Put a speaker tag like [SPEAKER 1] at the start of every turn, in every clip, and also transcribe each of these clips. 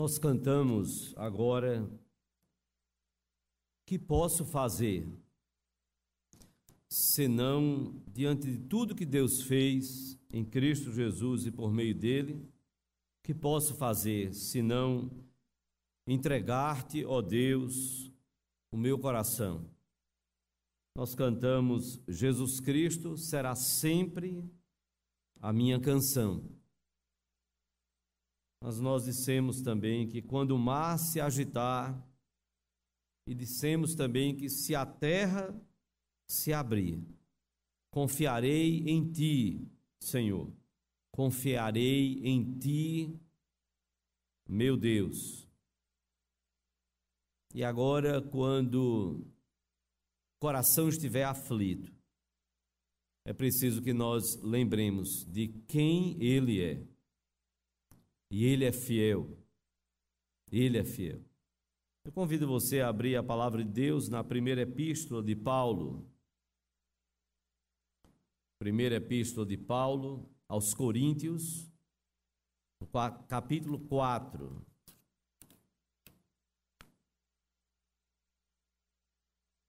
[SPEAKER 1] Nós cantamos agora que posso fazer senão diante de tudo que Deus fez em Cristo Jesus e por meio dele, que posso fazer senão entregar-te, ó Deus, o meu coração. Nós cantamos Jesus Cristo será sempre a minha canção. Mas nós dissemos também que quando o mar se agitar, e dissemos também que se a terra se abrir, confiarei em ti, Senhor. Confiarei em ti, meu Deus. E agora, quando o coração estiver aflito, é preciso que nós lembremos de quem Ele é. E Ele é fiel. Ele é fiel. Eu convido você a abrir a palavra de Deus na primeira epístola de Paulo. Primeira epístola de Paulo aos Coríntios, capítulo 4.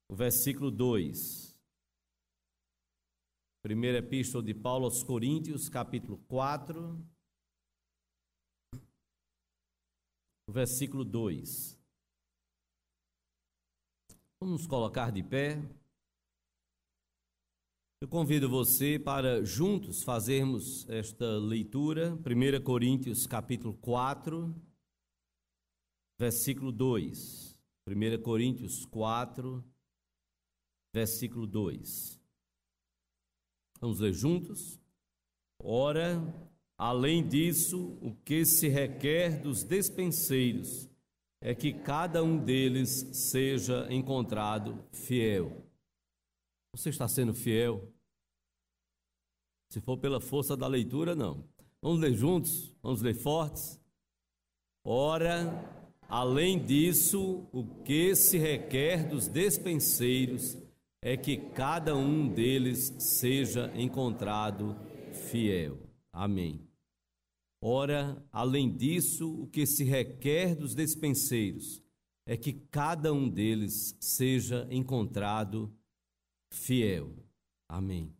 [SPEAKER 1] O versículo 2. Primeira epístola de Paulo aos Coríntios, capítulo 4. O versículo 2. Vamos nos colocar de pé. Eu convido você para juntos fazermos esta leitura, 1 Coríntios capítulo 4, versículo 2. 1 Coríntios 4, versículo 2. Vamos ler juntos? Ora, além disso, o que se requer dos despenseiros é que cada um deles seja encontrado fiel. Você está sendo fiel? Se for pela força da leitura, não. Vamos ler juntos? Vamos ler fortes? Ora, além disso, o que se requer dos despenseiros é que cada um deles seja encontrado fiel. Amém. Ora, além disso, o que se requer dos despenseiros é que cada um deles seja encontrado fiel. Amém.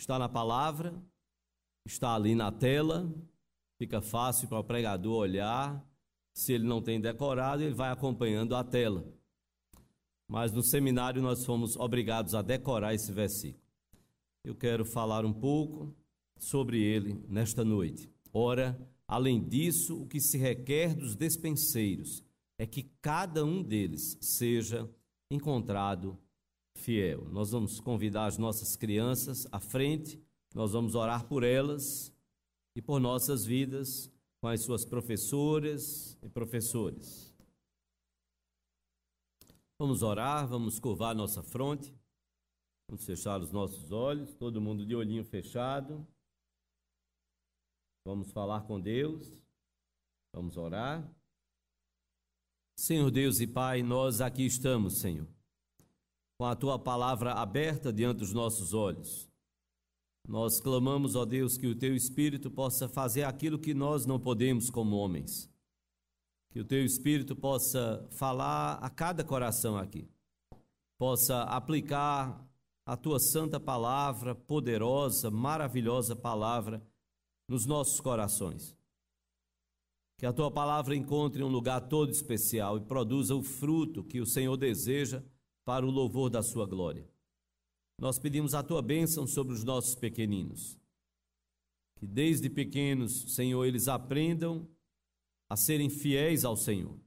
[SPEAKER 1] Está na palavra, está ali na tela, fica fácil para o pregador olhar. Se ele não tem decorado, ele vai acompanhando a tela. Mas no seminário nós fomos obrigados a decorar esse versículo. Eu quero falar um pouco sobre ele nesta noite. Ora, além disso, o que se requer dos despenseiros é que cada um deles seja encontrado fiel. Nós vamos convidar as nossas crianças à frente, nós vamos orar por elas e por nossas vidas com as suas professoras e professores. Vamos orar, vamos curvar nossa fronte, vamos fechar os nossos olhos, todo mundo de olhinho fechado. Vamos falar com Deus, vamos orar. Senhor Deus e Pai, nós aqui estamos, Senhor com a tua palavra aberta diante dos nossos olhos. Nós clamamos, ó Deus, que o teu Espírito possa fazer aquilo que nós não podemos como homens. Que o teu Espírito possa falar a cada coração aqui, possa aplicar a tua santa palavra, poderosa, maravilhosa palavra, nos nossos corações. Que a tua palavra encontre um lugar todo especial e produza o fruto que o Senhor deseja para o louvor da sua glória. Nós pedimos a tua bênção sobre os nossos pequeninos. Que desde pequenos, Senhor, eles aprendam a serem fiéis ao Senhor.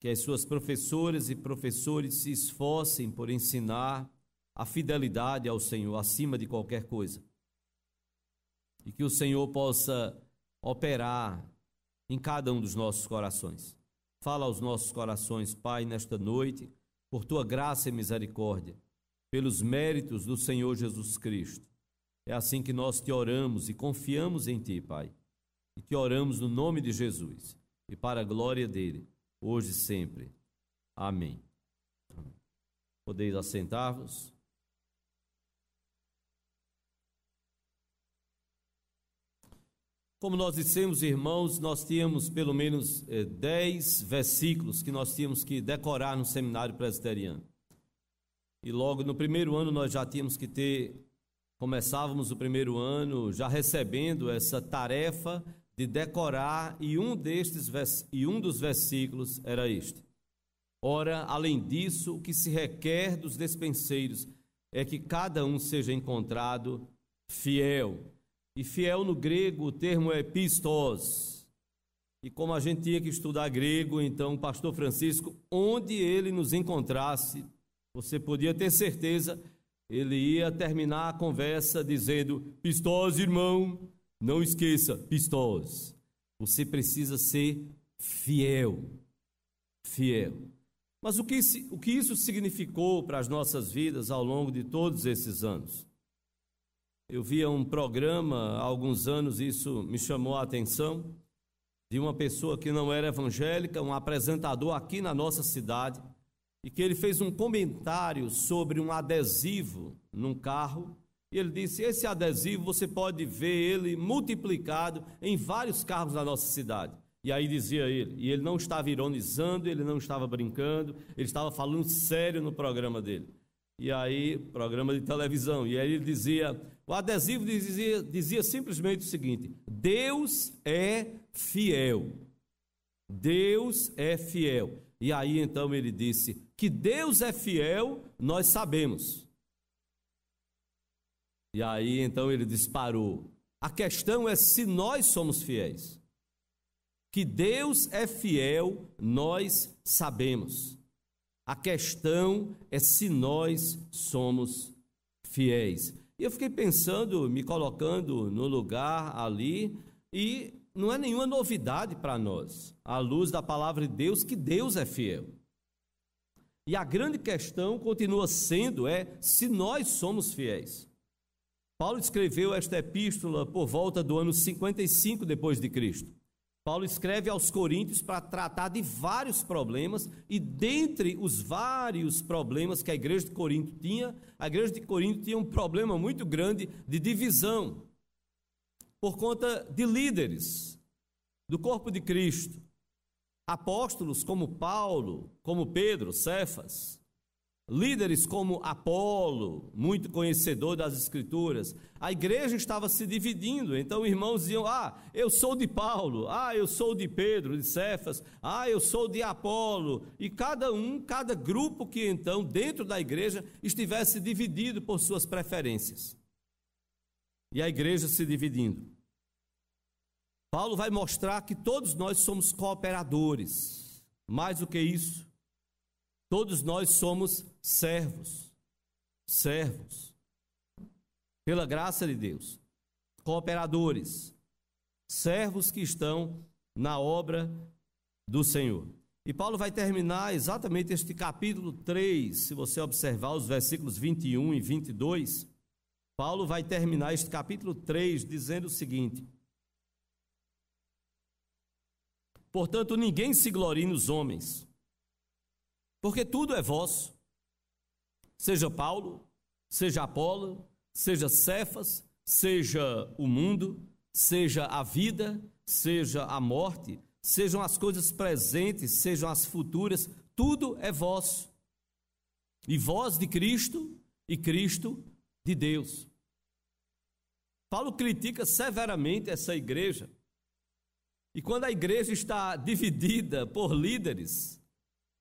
[SPEAKER 1] Que as suas professoras e professores se esforcem por ensinar a fidelidade ao Senhor acima de qualquer coisa. E que o Senhor possa operar em cada um dos nossos corações. Fala aos nossos corações, Pai, nesta noite por tua graça e misericórdia, pelos méritos do Senhor Jesus Cristo. É assim que nós te oramos e confiamos em ti, Pai. E te oramos no nome de Jesus e para a glória dele, hoje e sempre. Amém. Podeis assentar-vos. Como nós dissemos, irmãos, nós tínhamos pelo menos eh, dez versículos que nós tínhamos que decorar no seminário presbiteriano. E logo no primeiro ano nós já tínhamos que ter, começávamos o primeiro ano já recebendo essa tarefa de decorar, e um destes e um dos versículos era este. Ora, além disso, o que se requer dos despenseiros é que cada um seja encontrado fiel. E fiel no grego, o termo é pistos. E como a gente tinha que estudar grego, então, pastor Francisco, onde ele nos encontrasse, você podia ter certeza, ele ia terminar a conversa dizendo: Pistos, irmão, não esqueça, pistos. Você precisa ser fiel. Fiel. Mas o que, o que isso significou para as nossas vidas ao longo de todos esses anos? Eu via um programa há alguns anos, isso me chamou a atenção, de uma pessoa que não era evangélica, um apresentador aqui na nossa cidade, e que ele fez um comentário sobre um adesivo num carro, e ele disse: Esse adesivo você pode ver ele multiplicado em vários carros da nossa cidade. E aí dizia ele, e ele não estava ironizando, ele não estava brincando, ele estava falando sério no programa dele. E aí, programa de televisão, e aí ele dizia: o adesivo dizia, dizia simplesmente o seguinte: Deus é fiel. Deus é fiel. E aí então ele disse: que Deus é fiel, nós sabemos. E aí então ele disparou. A questão é se nós somos fiéis. Que Deus é fiel, nós sabemos. A questão é se nós somos fiéis. E eu fiquei pensando, me colocando no lugar ali, e não é nenhuma novidade para nós, à luz da palavra de Deus, que Deus é fiel. E a grande questão continua sendo é se nós somos fiéis. Paulo escreveu esta epístola por volta do ano 55 depois de Cristo. Paulo escreve aos Coríntios para tratar de vários problemas, e dentre os vários problemas que a igreja de Corinto tinha, a igreja de Corinto tinha um problema muito grande de divisão, por conta de líderes do corpo de Cristo. Apóstolos como Paulo, como Pedro, Cefas, Líderes como Apolo, muito conhecedor das Escrituras, a igreja estava se dividindo, então irmãos diziam: Ah, eu sou de Paulo, ah, eu sou de Pedro, de Cefas, ah, eu sou de Apolo, e cada um, cada grupo que então dentro da igreja estivesse dividido por suas preferências. E a igreja se dividindo. Paulo vai mostrar que todos nós somos cooperadores, mais do que isso, Todos nós somos servos, servos, pela graça de Deus, cooperadores, servos que estão na obra do Senhor. E Paulo vai terminar exatamente este capítulo 3, se você observar os versículos 21 e 22. Paulo vai terminar este capítulo 3 dizendo o seguinte: Portanto, ninguém se glorie nos homens porque tudo é vosso. Seja Paulo, seja Apolo, seja Cefas, seja o mundo, seja a vida, seja a morte, sejam as coisas presentes, sejam as futuras, tudo é vosso. E vós de Cristo e Cristo de Deus. Paulo critica severamente essa igreja. E quando a igreja está dividida por líderes,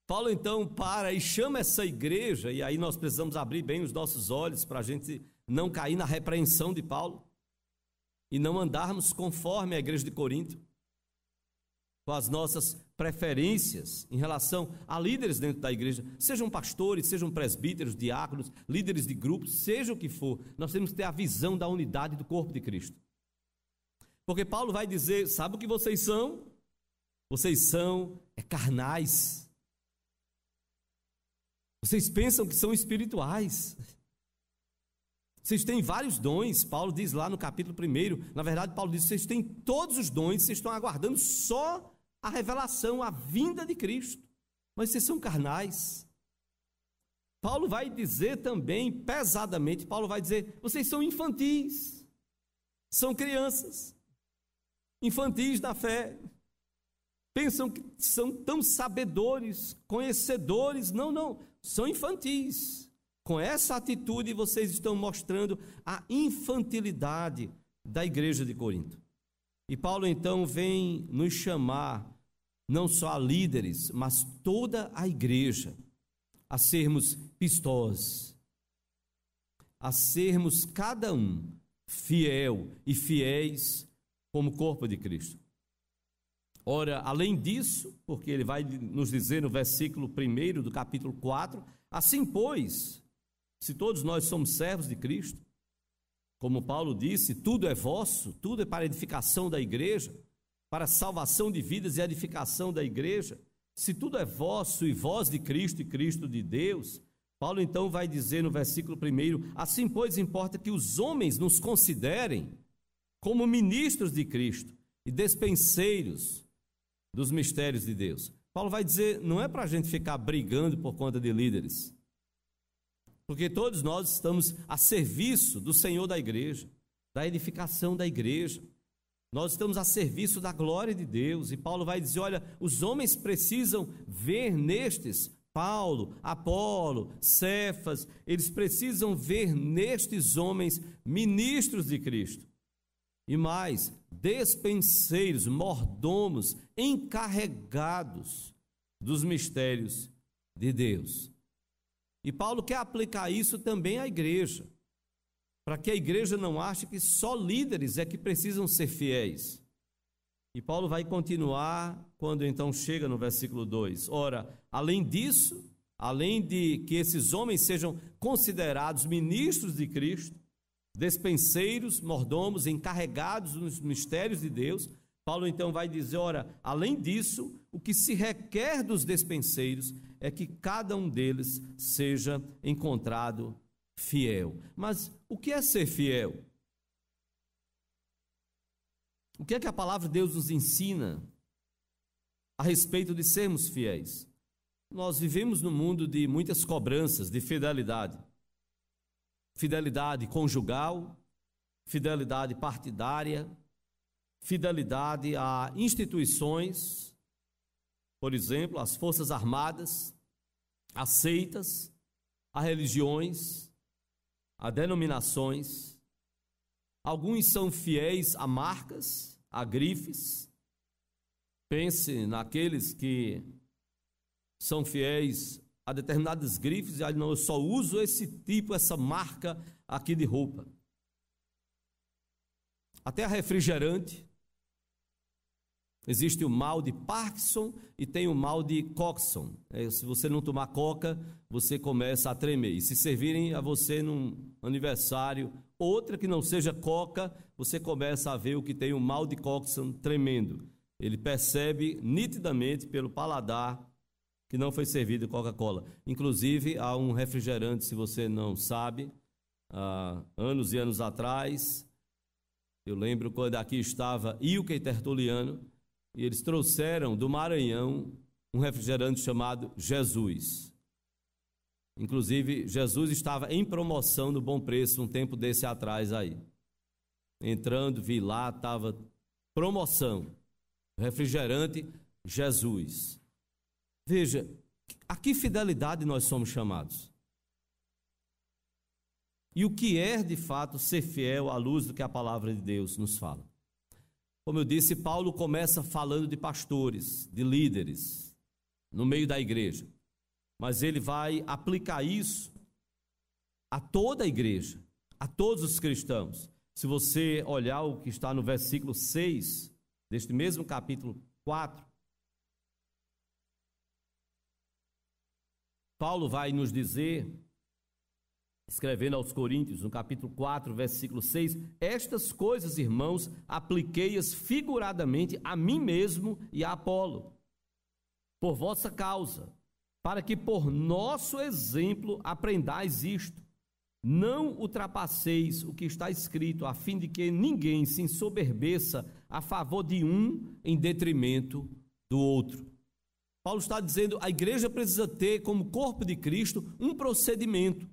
[SPEAKER 1] Paulo então para e chama essa igreja, e aí nós precisamos abrir bem os nossos olhos para a gente não cair na repreensão de Paulo e não andarmos conforme a igreja de Corinto, com as nossas preferências em relação a líderes dentro da igreja, sejam pastores, sejam presbíteros, diáconos, líderes de grupos, seja o que for, nós temos que ter a visão da unidade do corpo de Cristo. Porque Paulo vai dizer: sabe o que vocês são? Vocês são é, carnais vocês pensam que são espirituais. Vocês têm vários dons, Paulo diz lá no capítulo 1. Na verdade, Paulo diz: vocês têm todos os dons, vocês estão aguardando só a revelação, a vinda de Cristo. Mas vocês são carnais. Paulo vai dizer também, pesadamente, Paulo vai dizer: vocês são infantis, são crianças. infantis na fé. Pensam que são tão sabedores, conhecedores. Não, não, são infantis. Com essa atitude, vocês estão mostrando a infantilidade da igreja de Corinto. E Paulo então vem nos chamar, não só a líderes, mas toda a igreja, a sermos pistós, a sermos cada um fiel e fiéis como corpo de Cristo. Ora, além disso, porque ele vai nos dizer no versículo 1 do capítulo 4, assim pois, se todos nós somos servos de Cristo, como Paulo disse, tudo é vosso, tudo é para edificação da igreja, para salvação de vidas e edificação da igreja. Se tudo é vosso e vós de Cristo e Cristo de Deus, Paulo então vai dizer no versículo 1: Assim, pois, importa que os homens nos considerem como ministros de Cristo e despenseiros dos mistérios de Deus. Paulo vai dizer: não é para a gente ficar brigando por conta de líderes, porque todos nós estamos a serviço do Senhor da igreja, da edificação da igreja. Nós estamos a serviço da glória de Deus. E Paulo vai dizer: olha, os homens precisam ver nestes, Paulo, Apolo, Cefas, eles precisam ver nestes homens ministros de Cristo. E mais, despenseiros, mordomos, encarregados dos mistérios de Deus. E Paulo quer aplicar isso também à igreja, para que a igreja não ache que só líderes é que precisam ser fiéis. E Paulo vai continuar quando então chega no versículo 2: Ora, além disso, além de que esses homens sejam considerados ministros de Cristo, despenseiros, mordomos, encarregados dos mistérios de Deus, Paulo então vai dizer: ora, além disso, o que se requer dos despenseiros é que cada um deles seja encontrado fiel. Mas o que é ser fiel? O que é que a palavra de Deus nos ensina a respeito de sermos fiéis? Nós vivemos num mundo de muitas cobranças de fidelidade. Fidelidade conjugal, fidelidade partidária, fidelidade a instituições, por exemplo, as Forças Armadas, a seitas, a religiões, a denominações. Alguns são fiéis a marcas, a grifes. Pense naqueles que são fiéis a determinadas grifes e não, eu só uso esse tipo, essa marca aqui de roupa. Até a refrigerante, Existe o mal de Parkinson e tem o mal de Coxon. É, se você não tomar coca, você começa a tremer. E se servirem a você num aniversário outra que não seja coca, você começa a ver o que tem o mal de Coxon tremendo. Ele percebe nitidamente pelo paladar que não foi servido Coca-Cola. Inclusive, há um refrigerante, se você não sabe, há anos e anos atrás, eu lembro quando aqui estava Ilke Tertuliano, e eles trouxeram do Maranhão um refrigerante chamado Jesus. Inclusive, Jesus estava em promoção no bom preço um tempo desse atrás aí. Entrando, vi lá, estava promoção. Refrigerante Jesus. Veja, a que fidelidade nós somos chamados? E o que é de fato ser fiel à luz do que a palavra de Deus nos fala? Como eu disse, Paulo começa falando de pastores, de líderes, no meio da igreja. Mas ele vai aplicar isso a toda a igreja, a todos os cristãos. Se você olhar o que está no versículo 6 deste mesmo capítulo 4, Paulo vai nos dizer escrevendo aos Coríntios, no capítulo 4, versículo 6, estas coisas, irmãos, apliquei-as figuradamente a mim mesmo e a Apolo, por vossa causa, para que por nosso exemplo aprendais isto. Não ultrapasseis o que está escrito, a fim de que ninguém se ensoberbeça a favor de um em detrimento do outro. Paulo está dizendo: a igreja precisa ter, como corpo de Cristo, um procedimento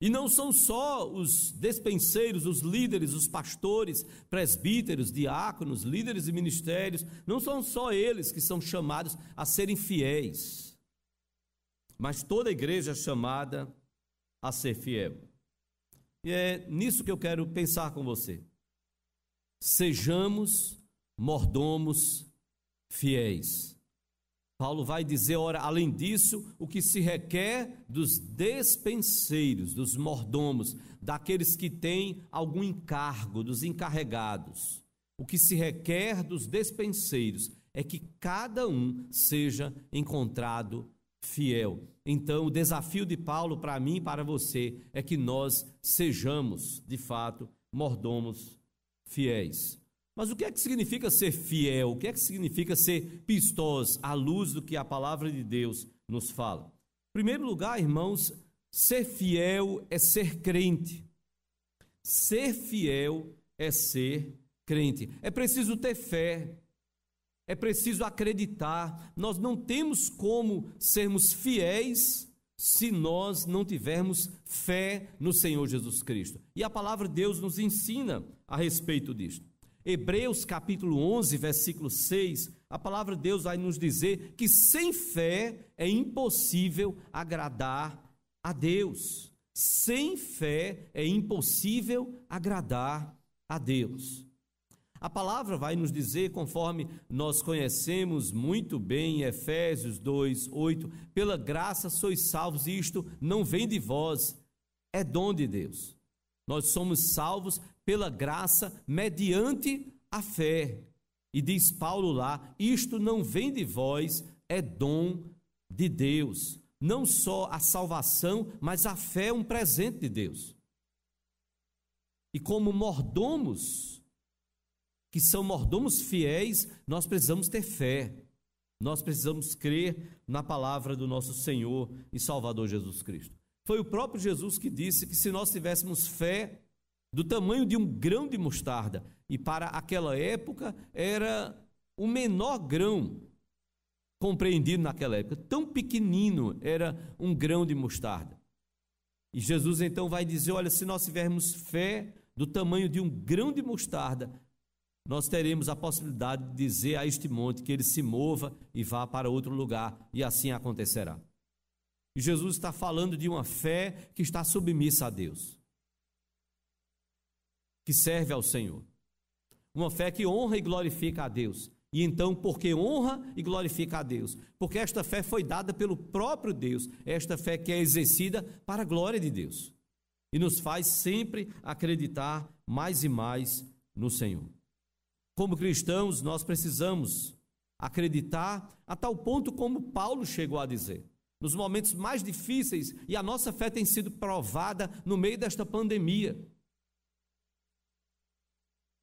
[SPEAKER 1] E não são só os despenseiros, os líderes, os pastores, presbíteros, diáconos, líderes de ministérios, não são só eles que são chamados a serem fiéis. Mas toda a igreja é chamada a ser fiel. E é nisso que eu quero pensar com você. Sejamos mordomos fiéis. Paulo vai dizer, ora, além disso, o que se requer dos despenseiros, dos mordomos, daqueles que têm algum encargo, dos encarregados. O que se requer dos despenseiros é que cada um seja encontrado fiel. Então, o desafio de Paulo para mim e para você é que nós sejamos, de fato, mordomos fiéis. Mas o que é que significa ser fiel? O que é que significa ser pistós, à luz do que a palavra de Deus nos fala? Em primeiro lugar, irmãos, ser fiel é ser crente. Ser fiel é ser crente. É preciso ter fé. É preciso acreditar. Nós não temos como sermos fiéis se nós não tivermos fé no Senhor Jesus Cristo. E a palavra de Deus nos ensina a respeito disto. Hebreus capítulo 11, versículo 6, a palavra de Deus vai nos dizer que sem fé é impossível agradar a Deus. Sem fé é impossível agradar a Deus. A palavra vai nos dizer, conforme nós conhecemos muito bem em Efésios 2, 8, pela graça sois salvos, isto não vem de vós, é dom de Deus. Nós somos salvos pela graça mediante a fé. E diz Paulo lá: isto não vem de vós, é dom de Deus. Não só a salvação, mas a fé é um presente de Deus. E como mordomos, que são mordomos fiéis, nós precisamos ter fé. Nós precisamos crer na palavra do nosso Senhor e Salvador Jesus Cristo. Foi o próprio Jesus que disse que se nós tivéssemos fé do tamanho de um grão de mostarda, e para aquela época era o menor grão compreendido naquela época, tão pequenino era um grão de mostarda. E Jesus então vai dizer: olha, se nós tivermos fé do tamanho de um grão de mostarda, nós teremos a possibilidade de dizer a este monte que ele se mova e vá para outro lugar, e assim acontecerá. E Jesus está falando de uma fé que está submissa a Deus que serve ao Senhor. Uma fé que honra e glorifica a Deus. E então, porque honra e glorifica a Deus? Porque esta fé foi dada pelo próprio Deus, esta fé que é exercida para a glória de Deus. E nos faz sempre acreditar mais e mais no Senhor. Como cristãos, nós precisamos acreditar a tal ponto como Paulo chegou a dizer. Nos momentos mais difíceis, e a nossa fé tem sido provada no meio desta pandemia.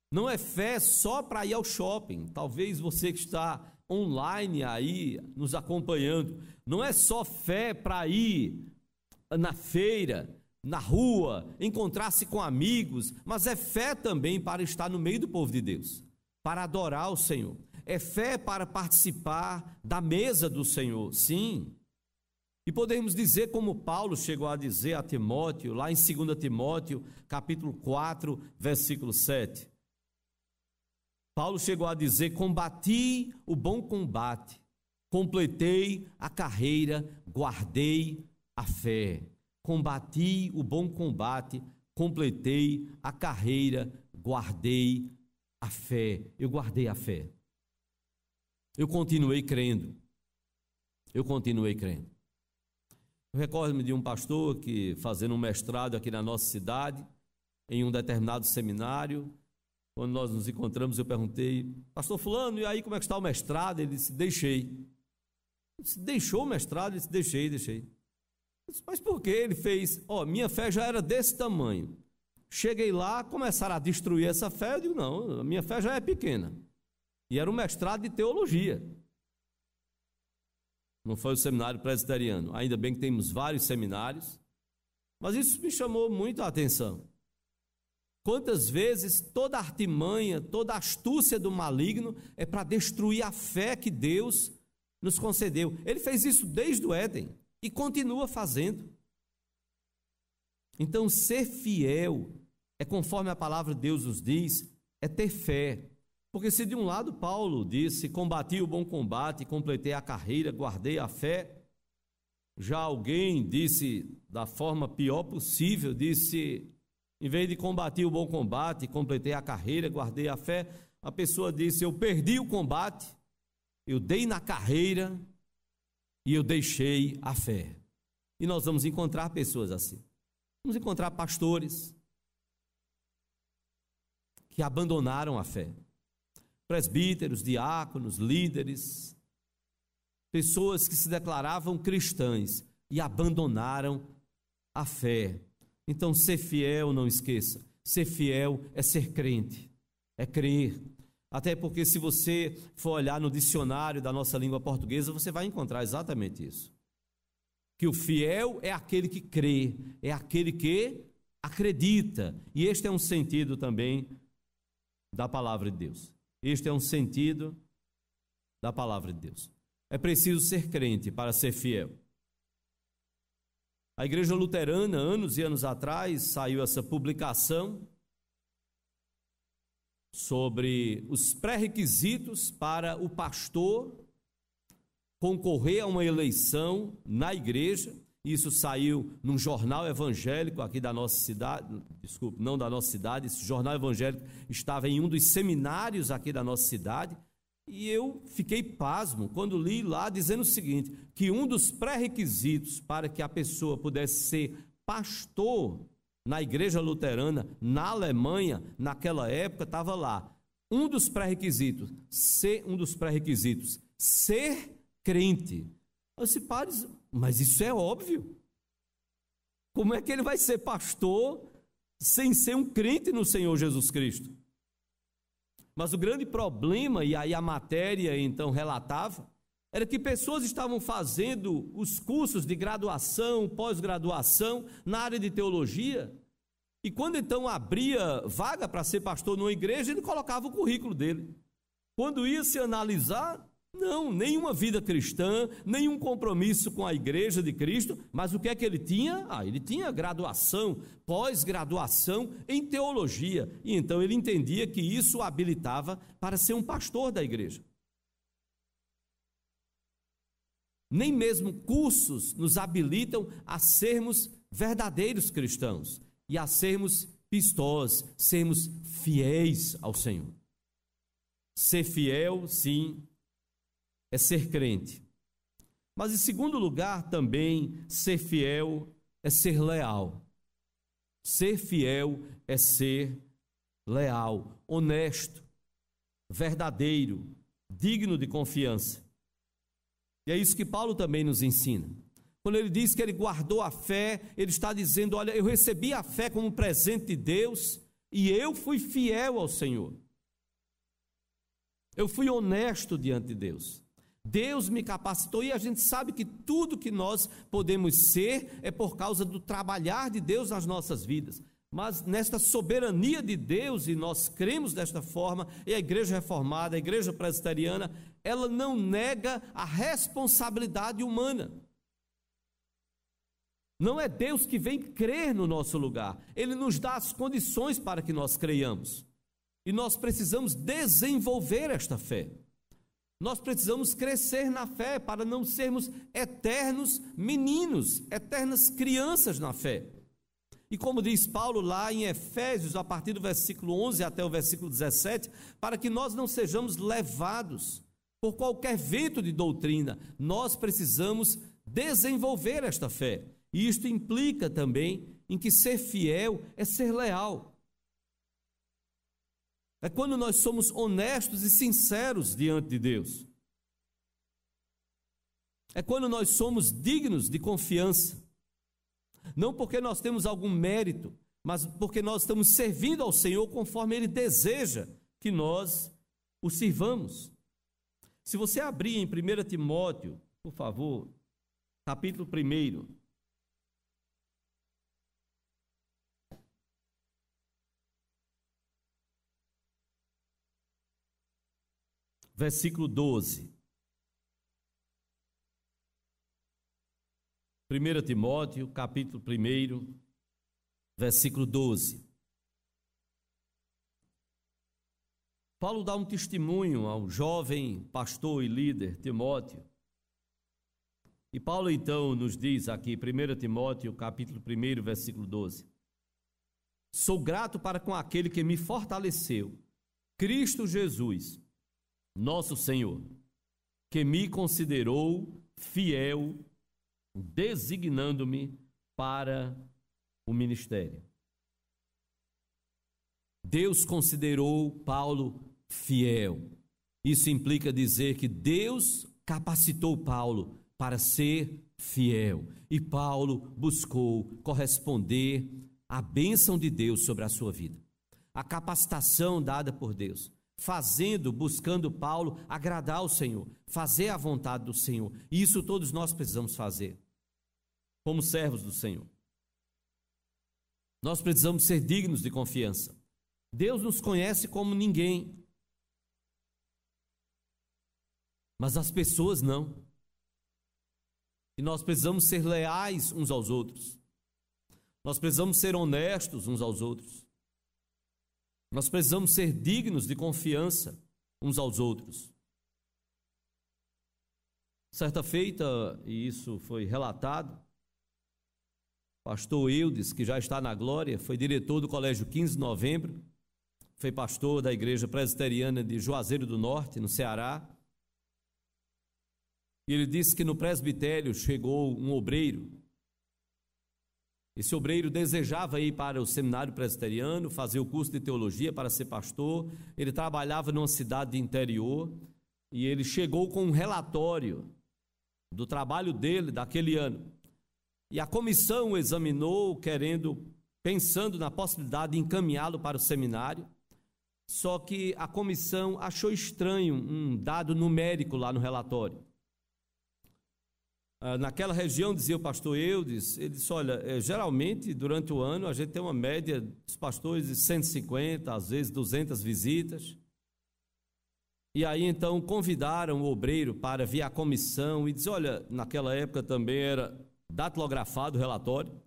[SPEAKER 1] Não é fé só para ir ao shopping. Talvez você que está online aí nos acompanhando, não é só fé para ir na feira, na rua, encontrar-se com amigos, mas é fé também para estar no meio do povo de Deus, para adorar o Senhor. É fé para participar da mesa do Senhor, sim. E podemos dizer como Paulo chegou a dizer a Timóteo, lá em 2 Timóteo, capítulo 4, versículo 7. Paulo chegou a dizer: Combati o bom combate, completei a carreira, guardei a fé. Combati o bom combate, completei a carreira, guardei a fé. Eu guardei a fé. Eu continuei crendo. Eu continuei crendo. Eu recordo-me de um pastor que, fazendo um mestrado aqui na nossa cidade, em um determinado seminário, quando nós nos encontramos, eu perguntei, pastor Fulano, e aí como é que está o mestrado? Ele disse, deixei. Eu disse, deixou o mestrado? Ele disse, deixei, deixei. Disse, Mas por que? Ele fez, ó, oh, minha fé já era desse tamanho. Cheguei lá, começaram a destruir essa fé, eu digo, não, a minha fé já é pequena. E era um mestrado de teologia. Não foi o seminário presbiteriano. Ainda bem que temos vários seminários. Mas isso me chamou muito a atenção. Quantas vezes toda artimanha, toda astúcia do maligno é para destruir a fé que Deus nos concedeu. Ele fez isso desde o Éden e continua fazendo. Então, ser fiel é conforme a palavra de Deus nos diz, é ter fé. Porque se de um lado Paulo disse: Combati o bom combate, completei a carreira, guardei a fé, já alguém disse da forma pior possível, disse: em vez de combater o bom combate, completei a carreira, guardei a fé, a pessoa disse: Eu perdi o combate, eu dei na carreira e eu deixei a fé. E nós vamos encontrar pessoas assim. Vamos encontrar pastores que abandonaram a fé presbíteros, diáconos, líderes, pessoas que se declaravam cristãs e abandonaram a fé. Então, ser fiel, não esqueça, ser fiel é ser crente, é crer. Até porque, se você for olhar no dicionário da nossa língua portuguesa, você vai encontrar exatamente isso. Que o fiel é aquele que crê, é aquele que acredita. E este é um sentido também da palavra de Deus. Este é um sentido da palavra de Deus. É preciso ser crente para ser fiel. A igreja luterana, anos e anos atrás, saiu essa publicação sobre os pré-requisitos para o pastor concorrer a uma eleição na igreja isso saiu num jornal evangélico aqui da nossa cidade, desculpe, não da nossa cidade, esse jornal evangélico estava em um dos seminários aqui da nossa cidade, e eu fiquei pasmo quando li lá dizendo o seguinte: que um dos pré-requisitos para que a pessoa pudesse ser pastor na igreja luterana na Alemanha, naquela época, estava lá. Um dos pré-requisitos, ser um dos pré-requisitos, ser crente. Mas isso é óbvio. Como é que ele vai ser pastor sem ser um crente no Senhor Jesus Cristo? Mas o grande problema, e aí a matéria então relatava, era que pessoas estavam fazendo os cursos de graduação, pós-graduação na área de teologia, e quando então abria vaga para ser pastor numa igreja, ele colocava o currículo dele. Quando ia se analisar, não, nenhuma vida cristã, nenhum compromisso com a igreja de Cristo, mas o que é que ele tinha? Ah, ele tinha graduação, pós-graduação em teologia, e então ele entendia que isso o habilitava para ser um pastor da igreja. Nem mesmo cursos nos habilitam a sermos verdadeiros cristãos e a sermos pistós, sermos fiéis ao Senhor. Ser fiel, sim, é ser crente. Mas, em segundo lugar, também, ser fiel é ser leal. Ser fiel é ser leal, honesto, verdadeiro, digno de confiança. E é isso que Paulo também nos ensina. Quando ele diz que ele guardou a fé, ele está dizendo: Olha, eu recebi a fé como presente de Deus e eu fui fiel ao Senhor. Eu fui honesto diante de Deus. Deus me capacitou e a gente sabe que tudo que nós podemos ser é por causa do trabalhar de Deus nas nossas vidas. Mas nesta soberania de Deus, e nós cremos desta forma, e a igreja reformada, a igreja presbiteriana, ela não nega a responsabilidade humana. Não é Deus que vem crer no nosso lugar, Ele nos dá as condições para que nós creiamos. E nós precisamos desenvolver esta fé. Nós precisamos crescer na fé para não sermos eternos meninos, eternas crianças na fé. E como diz Paulo lá em Efésios, a partir do versículo 11 até o versículo 17, para que nós não sejamos levados por qualquer vento de doutrina, nós precisamos desenvolver esta fé. E isto implica também em que ser fiel é ser leal. É quando nós somos honestos e sinceros diante de Deus. É quando nós somos dignos de confiança. Não porque nós temos algum mérito, mas porque nós estamos servindo ao Senhor conforme Ele deseja que nós o sirvamos. Se você abrir em 1 Timóteo, por favor, capítulo 1. Versículo 12. 1 Timóteo, capítulo 1, versículo 12. Paulo dá um testemunho ao jovem pastor e líder Timóteo. E Paulo então nos diz aqui, 1 Timóteo, capítulo 1, versículo 12: Sou grato para com aquele que me fortaleceu, Cristo Jesus, nosso Senhor, que me considerou fiel, designando-me para o ministério. Deus considerou Paulo fiel. Isso implica dizer que Deus capacitou Paulo para ser fiel. E Paulo buscou corresponder à bênção de Deus sobre a sua vida. A capacitação dada por Deus, fazendo, buscando Paulo agradar ao Senhor, fazer a vontade do Senhor. E isso todos nós precisamos fazer, como servos do Senhor. Nós precisamos ser dignos de confiança. Deus nos conhece como ninguém. Mas as pessoas não. E nós precisamos ser leais uns aos outros. Nós precisamos ser honestos uns aos outros. Nós precisamos ser dignos de confiança uns aos outros. Certa feita, e isso foi relatado, pastor Eudes, que já está na glória, foi diretor do Colégio 15 de Novembro, foi pastor da Igreja Presbiteriana de Juazeiro do Norte, no Ceará. E ele disse que no presbitério chegou um obreiro. Esse obreiro desejava ir para o seminário presbiteriano, fazer o curso de teologia para ser pastor. Ele trabalhava numa cidade interior e ele chegou com um relatório do trabalho dele daquele ano. E a comissão examinou, querendo, pensando na possibilidade de encaminhá-lo para o seminário. Só que a comissão achou estranho um dado numérico lá no relatório. Ah, naquela região, dizia o pastor Eudes, ele disse: Olha, é, geralmente durante o ano a gente tem uma média dos pastores de 150, às vezes 200 visitas. E aí então convidaram o obreiro para vir à comissão e diz: Olha, naquela época também era datilografado o relatório.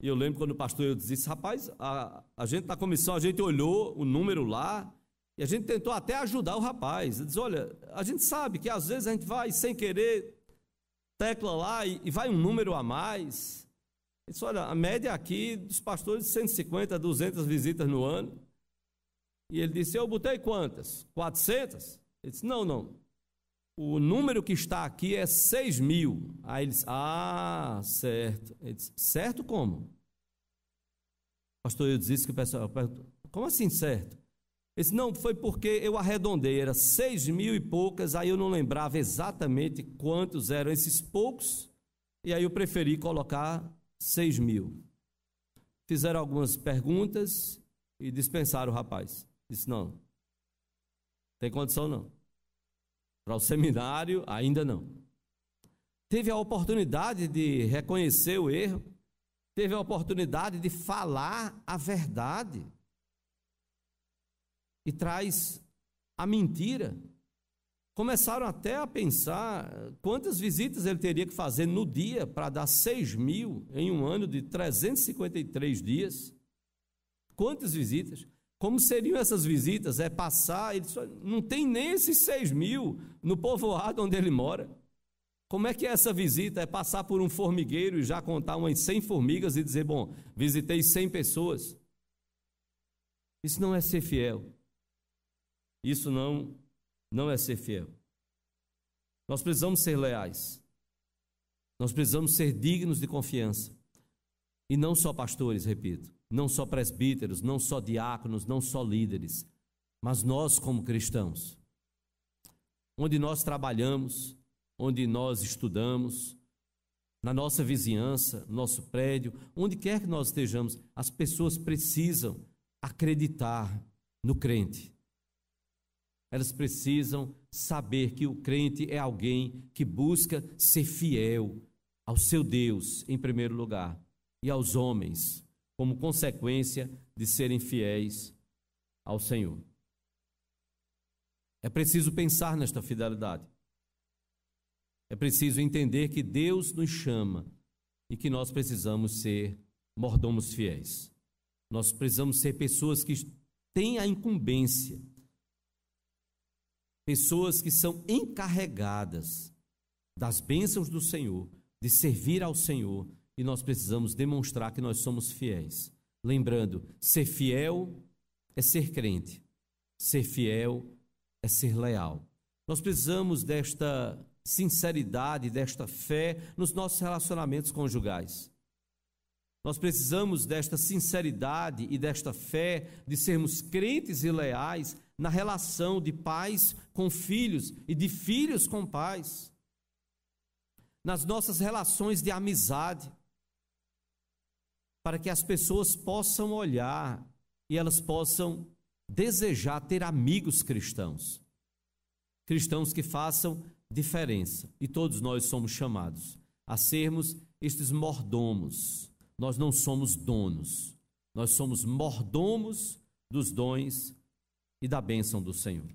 [SPEAKER 1] E eu lembro quando o pastor Eudes disse: Rapaz, a, a gente na comissão, a gente olhou o número lá e a gente tentou até ajudar o rapaz. Ele diz: Olha, a gente sabe que às vezes a gente vai sem querer tecla lá e, e vai um número a mais. Ele disse, olha, a média aqui dos pastores de 150 200 visitas no ano. E ele disse, eu botei quantas? 400? Ele disse, não, não. O número que está aqui é 6 mil. Aí ele disse, ah, certo. Ele disse, certo como? Pastor, eu disse que o pessoal, como assim certo? Ele disse, não, foi porque eu arredondei, era seis mil e poucas, aí eu não lembrava exatamente quantos eram esses poucos, e aí eu preferi colocar seis mil. Fizeram algumas perguntas e dispensaram o rapaz. Disse, não, tem condição não. Para o seminário, ainda não. Teve a oportunidade de reconhecer o erro, teve a oportunidade de falar a verdade e traz a mentira. Começaram até a pensar quantas visitas ele teria que fazer no dia para dar 6 mil em um ano de 353 dias. Quantas visitas? Como seriam essas visitas? É passar, ele só, não tem nem esses 6 mil no povoado onde ele mora. Como é que é essa visita? É passar por um formigueiro e já contar umas 100 formigas e dizer, bom, visitei 100 pessoas. Isso não é ser fiel. Isso não, não é ser fiel. Nós precisamos ser leais. Nós precisamos ser dignos de confiança. E não só pastores, repito, não só presbíteros, não só diáconos, não só líderes, mas nós como cristãos. Onde nós trabalhamos, onde nós estudamos, na nossa vizinhança, nosso prédio, onde quer que nós estejamos, as pessoas precisam acreditar no crente. Elas precisam saber que o crente é alguém que busca ser fiel ao seu Deus, em primeiro lugar, e aos homens, como consequência de serem fiéis ao Senhor. É preciso pensar nesta fidelidade. É preciso entender que Deus nos chama e que nós precisamos ser mordomos fiéis. Nós precisamos ser pessoas que têm a incumbência, pessoas que são encarregadas das bênçãos do Senhor, de servir ao Senhor, e nós precisamos demonstrar que nós somos fiéis. Lembrando, ser fiel é ser crente, ser fiel é ser leal. Nós precisamos desta sinceridade, desta fé nos nossos relacionamentos conjugais. Nós precisamos desta sinceridade e desta fé de sermos crentes e leais na relação de pais com filhos e de filhos com pais. Nas nossas relações de amizade, para que as pessoas possam olhar e elas possam desejar ter amigos cristãos. Cristãos que façam diferença. E todos nós somos chamados a sermos estes mordomos. Nós não somos donos, nós somos mordomos dos dons e da bênção do Senhor.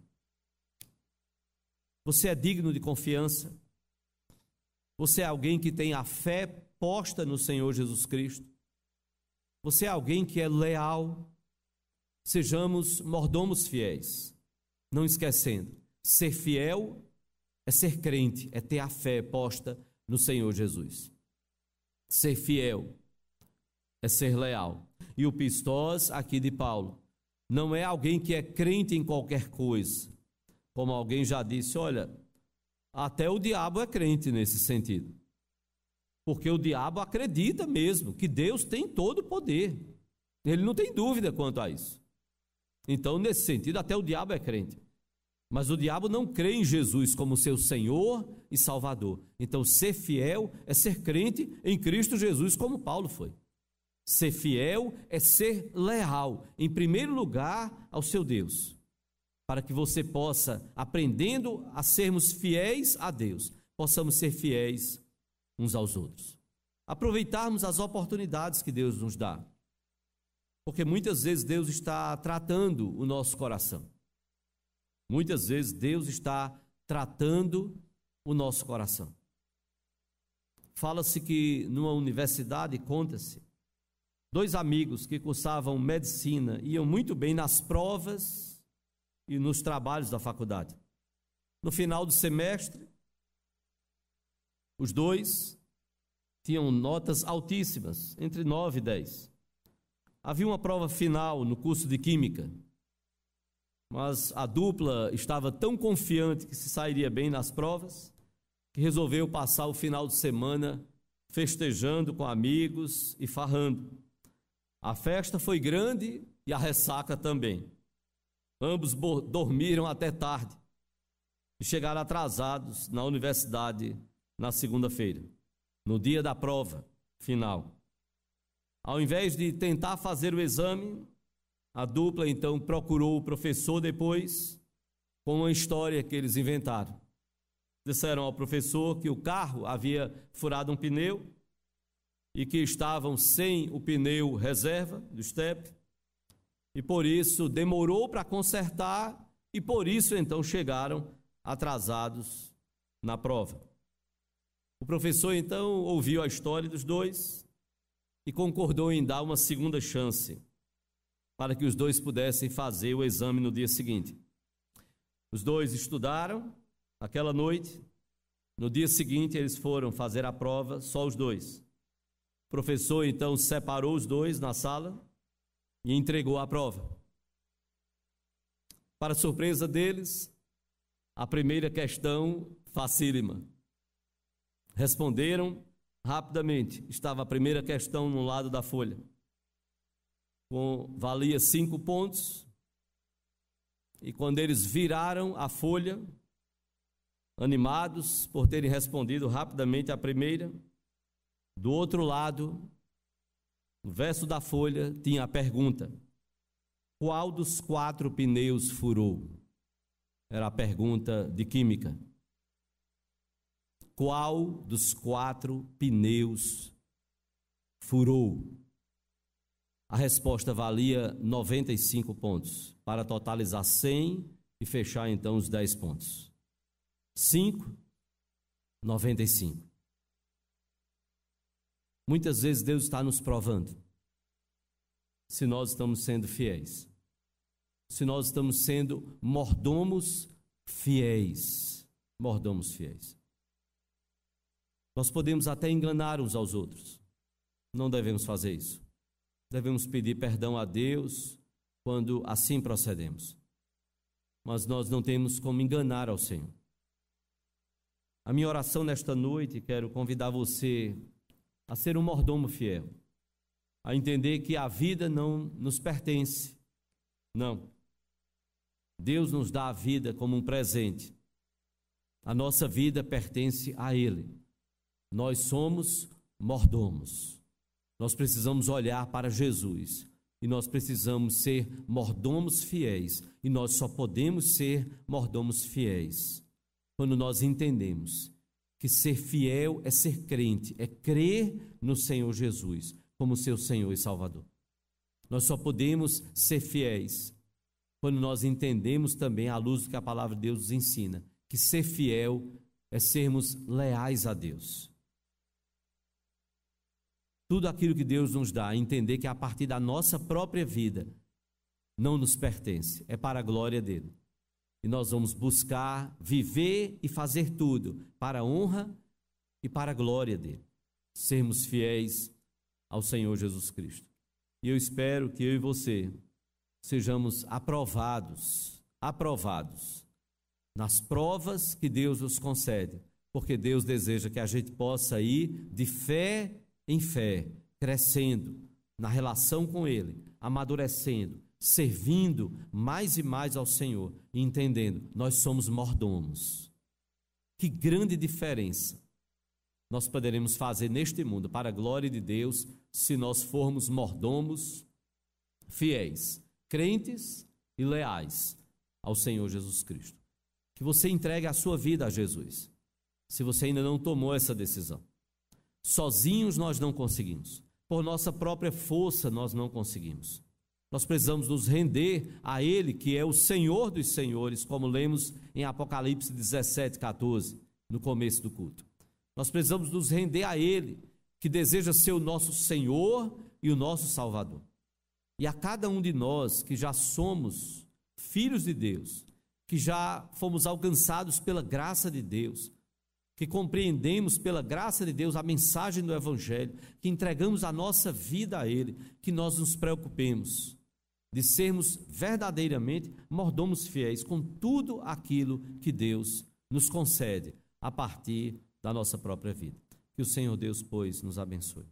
[SPEAKER 1] Você é digno de confiança? Você é alguém que tem a fé posta no Senhor Jesus Cristo? Você é alguém que é leal? Sejamos mordomos fiéis, não esquecendo, ser fiel é ser crente, é ter a fé posta no Senhor Jesus. Ser fiel é ser leal. E o pistós aqui de Paulo não é alguém que é crente em qualquer coisa. Como alguém já disse, olha, até o diabo é crente nesse sentido. Porque o diabo acredita mesmo que Deus tem todo o poder. Ele não tem dúvida quanto a isso. Então, nesse sentido, até o diabo é crente. Mas o diabo não crê em Jesus como seu Senhor e Salvador. Então, ser fiel é ser crente em Cristo Jesus, como Paulo foi. Ser fiel é ser leal, em primeiro lugar, ao seu Deus, para que você possa, aprendendo a sermos fiéis a Deus, possamos ser fiéis uns aos outros. Aproveitarmos as oportunidades que Deus nos dá, porque muitas vezes Deus está tratando o nosso coração. Muitas vezes Deus está tratando o nosso coração. Fala-se que numa universidade, conta-se, dois amigos que cursavam medicina iam muito bem nas provas e nos trabalhos da faculdade. No final do semestre, os dois tinham notas altíssimas, entre 9 e 10. Havia uma prova final no curso de Química, mas a dupla estava tão confiante que se sairia bem nas provas, que resolveu passar o final de semana festejando com amigos e farrando. A festa foi grande e a ressaca também. Ambos dormiram até tarde e chegaram atrasados na universidade na segunda-feira, no dia da prova final. Ao invés de tentar fazer o exame, a dupla então procurou o professor depois com uma história que eles inventaram. Disseram ao professor que o carro havia furado um pneu e que estavam sem o pneu reserva do step, e por isso demorou para consertar, e por isso então chegaram atrasados na prova. O professor então ouviu a história dos dois e concordou em dar uma segunda chance para que os dois pudessem fazer o exame no dia seguinte. Os dois estudaram aquela noite. No dia seguinte, eles foram fazer a prova, só os dois professor então separou os dois na sala e entregou a prova. Para surpresa deles, a primeira questão facílima. Responderam rapidamente. Estava a primeira questão no lado da folha. Com, valia cinco pontos. E quando eles viraram a folha, animados por terem respondido rapidamente a primeira, do outro lado, no verso da folha, tinha a pergunta: Qual dos quatro pneus furou? Era a pergunta de química. Qual dos quatro pneus furou? A resposta valia 95 pontos, para totalizar 100 e fechar então os 10 pontos. 5, 95. Muitas vezes Deus está nos provando. se nós estamos sendo fiéis. Se nós estamos sendo mordomos fiéis. Mordomos fiéis. Nós podemos até enganar uns aos outros. Não devemos fazer isso. Devemos pedir perdão a Deus quando assim procedemos. Mas nós não temos como enganar ao Senhor. A minha oração nesta noite, quero convidar você a ser um mordomo fiel, a entender que a vida não nos pertence. Não. Deus nos dá a vida como um presente. A nossa vida pertence a Ele. Nós somos mordomos. Nós precisamos olhar para Jesus e nós precisamos ser mordomos fiéis. E nós só podemos ser mordomos fiéis quando nós entendemos que ser fiel é ser crente, é crer no Senhor Jesus como seu Senhor e Salvador. Nós só podemos ser fiéis quando nós entendemos também, à luz do que a palavra de Deus nos ensina, que ser fiel é sermos leais a Deus. Tudo aquilo que Deus nos dá, entender que a partir da nossa própria vida não nos pertence, é para a glória dele. E nós vamos buscar viver e fazer tudo para a honra e para a glória dele. Sermos fiéis ao Senhor Jesus Cristo. E eu espero que eu e você sejamos aprovados, aprovados nas provas que Deus nos concede, porque Deus deseja que a gente possa ir de fé em fé, crescendo na relação com Ele, amadurecendo, servindo mais e mais ao Senhor e entendendo, nós somos mordomos. Que grande diferença nós poderemos fazer neste mundo para a glória de Deus se nós formos mordomos fiéis, crentes e leais ao Senhor Jesus Cristo. Que você entregue a sua vida a Jesus, se você ainda não tomou essa decisão. Sozinhos nós não conseguimos, por nossa própria força nós não conseguimos. Nós precisamos nos render a Ele, que é o Senhor dos Senhores, como lemos em Apocalipse 17, 14, no começo do culto. Nós precisamos nos render a Ele, que deseja ser o nosso Senhor e o nosso Salvador. E a cada um de nós que já somos filhos de Deus, que já fomos alcançados pela graça de Deus, que compreendemos pela graça de Deus a mensagem do Evangelho, que entregamos a nossa vida a Ele, que nós nos preocupemos de sermos verdadeiramente mordomos fiéis com tudo aquilo que Deus nos concede a partir da nossa própria vida. Que o Senhor Deus, pois, nos abençoe.